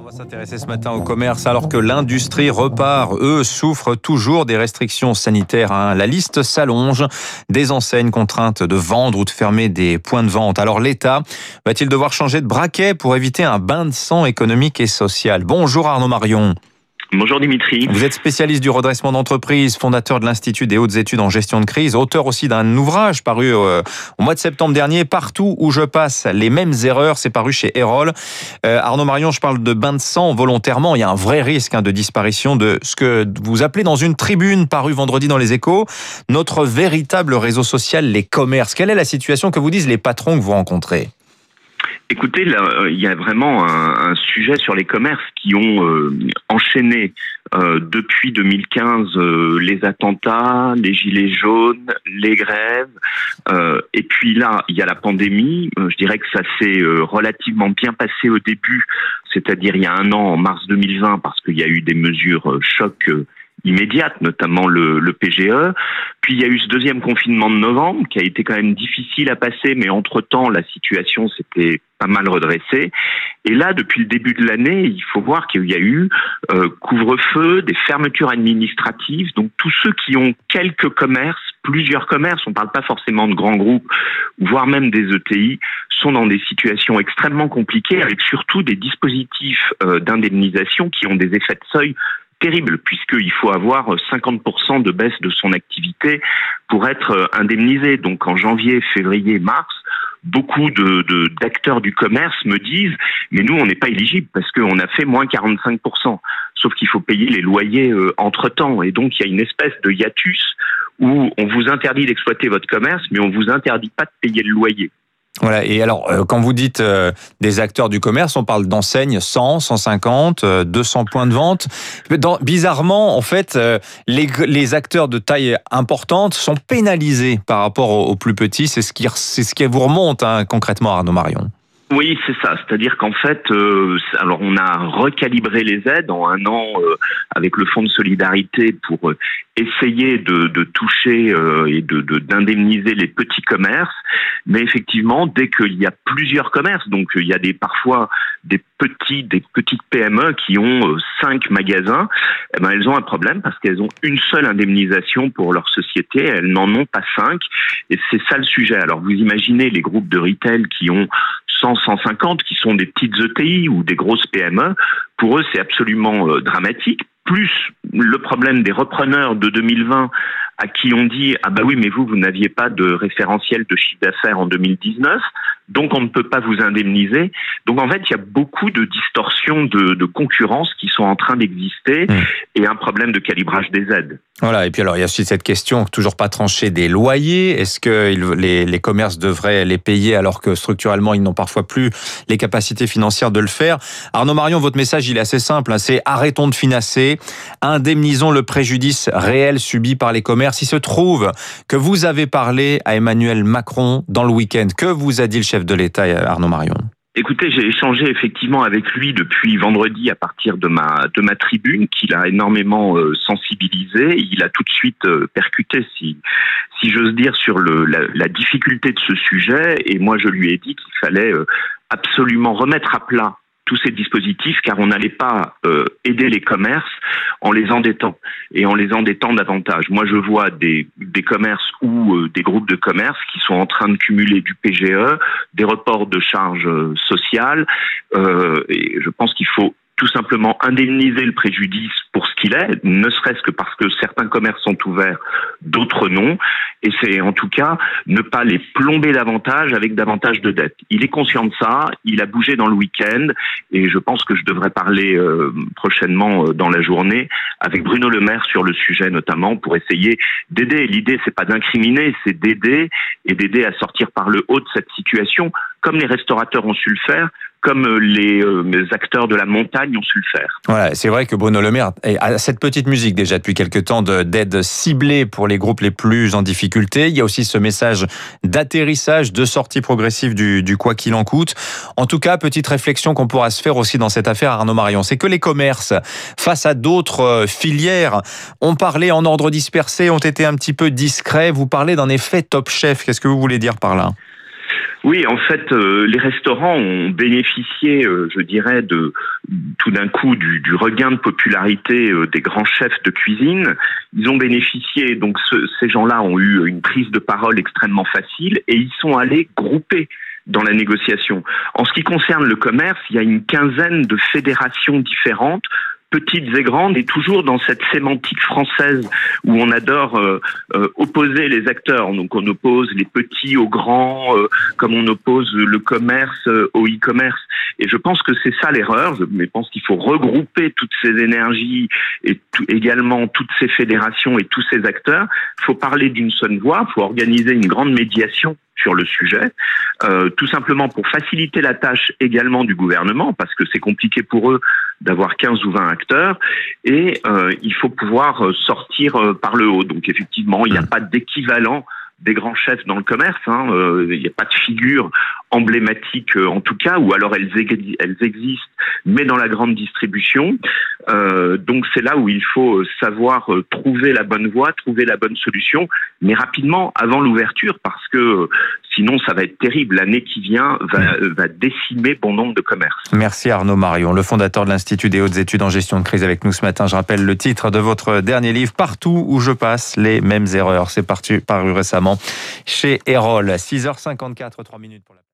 On va s'intéresser ce matin au commerce alors que l'industrie repart. Eux souffrent toujours des restrictions sanitaires. Hein. La liste s'allonge. Des enseignes contraintes de vendre ou de fermer des points de vente. Alors l'État va-t-il devoir changer de braquet pour éviter un bain de sang économique et social? Bonjour Arnaud Marion. Bonjour Dimitri. Vous êtes spécialiste du redressement d'entreprise, fondateur de l'Institut des hautes études en gestion de crise, auteur aussi d'un ouvrage paru euh, au mois de septembre dernier, Partout où je passe, les mêmes erreurs, c'est paru chez Erol. Euh, Arnaud Marion, je parle de bain de sang volontairement, il y a un vrai risque hein, de disparition de ce que vous appelez dans une tribune parue vendredi dans les échos, notre véritable réseau social, les commerces. Quelle est la situation que vous disent les patrons que vous rencontrez? Écoutez, là, euh, il y a vraiment un, sujet sur les commerces qui ont euh, enchaîné euh, depuis 2015 les attentats, les gilets jaunes, les grèves, et puis là, il y a la pandémie. je dirais que ça s'est relativement bien passé au début, c'est-à-dire il y a un an, en mars 2020, parce qu'il y a eu des mesures chocs immédiates, notamment le, le, PGE. Puis il y a eu ce deuxième confinement de novembre qui a été quand même difficile à passer, mais entre-temps, la situation s'était pas mal redressée. Et là, depuis le début de l'année, il faut voir qu'il y a eu euh, couvre-feu, des fermetures administratives. Donc tous ceux qui ont quelques commerces, plusieurs commerces, on ne parle pas forcément de grands groupes, voire même des ETI, sont dans des situations extrêmement compliquées, avec surtout des dispositifs euh, d'indemnisation qui ont des effets de seuil terrible puisqu'il faut avoir 50% de baisse de son activité pour être euh, indemnisé. Donc en janvier, février, mars, beaucoup d'acteurs du commerce me disent mais nous on n'est pas éligible parce qu'on a fait moins 45%. Sauf qu'il faut payer les loyers euh, entre temps et donc il y a une espèce de hiatus où on vous interdit d'exploiter votre commerce mais on vous interdit pas de payer le loyer. Voilà. Et alors, euh, quand vous dites euh, des acteurs du commerce, on parle d'enseignes 100, 150, 200 points de vente. bizarrement, en fait, euh, les, acteurs de taille importante sont pénalisés par rapport aux, plus petits. C'est ce qui, c'est ce qui vous remonte hein, concrètement, Arnaud Marion. Oui, c'est ça. C'est-à-dire qu'en fait, alors on a recalibré les aides en un an avec le fonds de solidarité pour essayer de, toucher et de d'indemniser les petits commerces. Mais effectivement, dès qu'il y a plusieurs commerces, donc il y a des parfois des petits, des petites PME qui ont euh, cinq magasins, eh ben elles ont un problème parce qu'elles ont une seule indemnisation pour leur société, elles n'en ont pas cinq, et c'est ça le sujet. Alors vous imaginez les groupes de retail qui ont 100, 150, qui sont des petites ETI ou des grosses PME, pour eux c'est absolument euh, dramatique. Plus le problème des repreneurs de 2020 à qui on dit ah bah oui mais vous vous n'aviez pas de référentiel de chiffre d'affaires en 2019 donc on ne peut pas vous indemniser. Donc en fait il y a beaucoup de distorsions de, de concurrence qui sont en train d'exister mmh. et un problème de calibrage des aides. Voilà. Et puis alors il y a aussi cette question toujours pas tranchée des loyers. Est-ce que les, les commerces devraient les payer alors que structurellement ils n'ont parfois plus les capacités financières de le faire? Arnaud Marion votre message il est assez simple hein, c'est arrêtons de financer. Indemnisons le préjudice réel subi par les commerces. S'il se trouve que vous avez parlé à Emmanuel Macron dans le week-end. Que vous a dit le chef de l'État, Arnaud Marion Écoutez, j'ai échangé effectivement avec lui depuis vendredi à partir de ma de ma tribune, qu'il a énormément euh, sensibilisé. Il a tout de suite euh, percuté, si si j'ose dire, sur le la, difficulté de ce sujet. Et moi, je lui ai dit qu'il fallait euh, absolument remettre à plat tous ces dispositifs car on n'allait pas euh, aider les commerces en les endettant et en les endettant davantage. Moi, je vois des, des commerces ou euh, des groupes de commerce qui sont en train de cumuler du PGE, des reports de charges euh, sociales. et je pense qu'il faut tout simplement indemniser le préjudice pour ce qu'il est, ne serait-ce que parce que certains commerces sont ouverts, d'autres non, et c'est en tout cas ne pas les plomber davantage avec davantage de dettes. Il est conscient de ça, il a bougé dans le week-end, et je pense que je devrais parler euh, prochainement euh, dans la journée avec Bruno Le Maire sur le sujet notamment pour essayer d'aider. L'idée c'est pas d'incriminer, c'est d'aider et d'aider à sortir par le haut de cette situation, comme les restaurateurs ont su le faire, comme euh, les, acteurs de la montagne ont su le faire. Voilà, c'est vrai que Bruno Le Maire a cette petite musique déjà depuis quelques temps d'aide ciblée pour les groupes les plus en difficulté. Il y a aussi ce message d'atterrissage, de sortie progressive du, du quoi qu'il en coûte. En tout cas, petite réflexion qu'on pourra se faire aussi dans cette affaire, Arnaud Marion, c'est que les commerces, face à d'autres euh, filières, ont parlé en ordre dispersé, ont été un petit peu discrets. Vous parlez d'un effet top chef. Qu'est-ce que vous voulez dire par là? Oui, en fait, euh, les restaurants ont bénéficié, euh, je dirais, de tout d'un coup du, regain de popularité euh, des grands chefs de cuisine. Ils ont bénéficié, donc ce, ces gens-là ont eu une prise de parole extrêmement facile et ils sont allés grouper dans la négociation. En ce qui concerne le commerce, il y a une quinzaine de fédérations différentes petites et grandes, et toujours dans cette sémantique française où on adore euh, euh, opposer les acteurs. Donc on oppose les petits aux grands, euh, comme on oppose le commerce euh, au e-commerce. Et je pense que c'est ça l'erreur. Je pense qu'il faut regrouper toutes ces énergies et tout, également toutes ces fédérations et tous ces acteurs. Il faut parler d'une seule voix. Il faut organiser une grande médiation sur le sujet, euh, tout simplement pour faciliter la tâche également du gouvernement, parce que c'est compliqué pour eux d'avoir 15 ou 20 acteurs, et euh, il faut pouvoir sortir euh, par le haut. Donc effectivement, il n'y a pas d'équivalent des grands chefs dans le commerce. Hein. Euh, il n'y a pas de figure emblématique euh, en tout cas, ou alors elles, elles existent, mais dans la grande distribution. Euh, donc c'est là où il faut savoir trouver la bonne voie, trouver la bonne solution, mais rapidement avant l'ouverture, parce que sinon ça va être terrible. L'année qui vient va, va décimer bon nombre de commerces. Merci Arnaud Marion, le fondateur de l'Institut des hautes études en gestion de crise avec nous ce matin. Je rappelle le titre de votre dernier livre, Partout où je passe, les mêmes erreurs. C'est paru récemment chez Erol. 6h54, 3 minutes pour la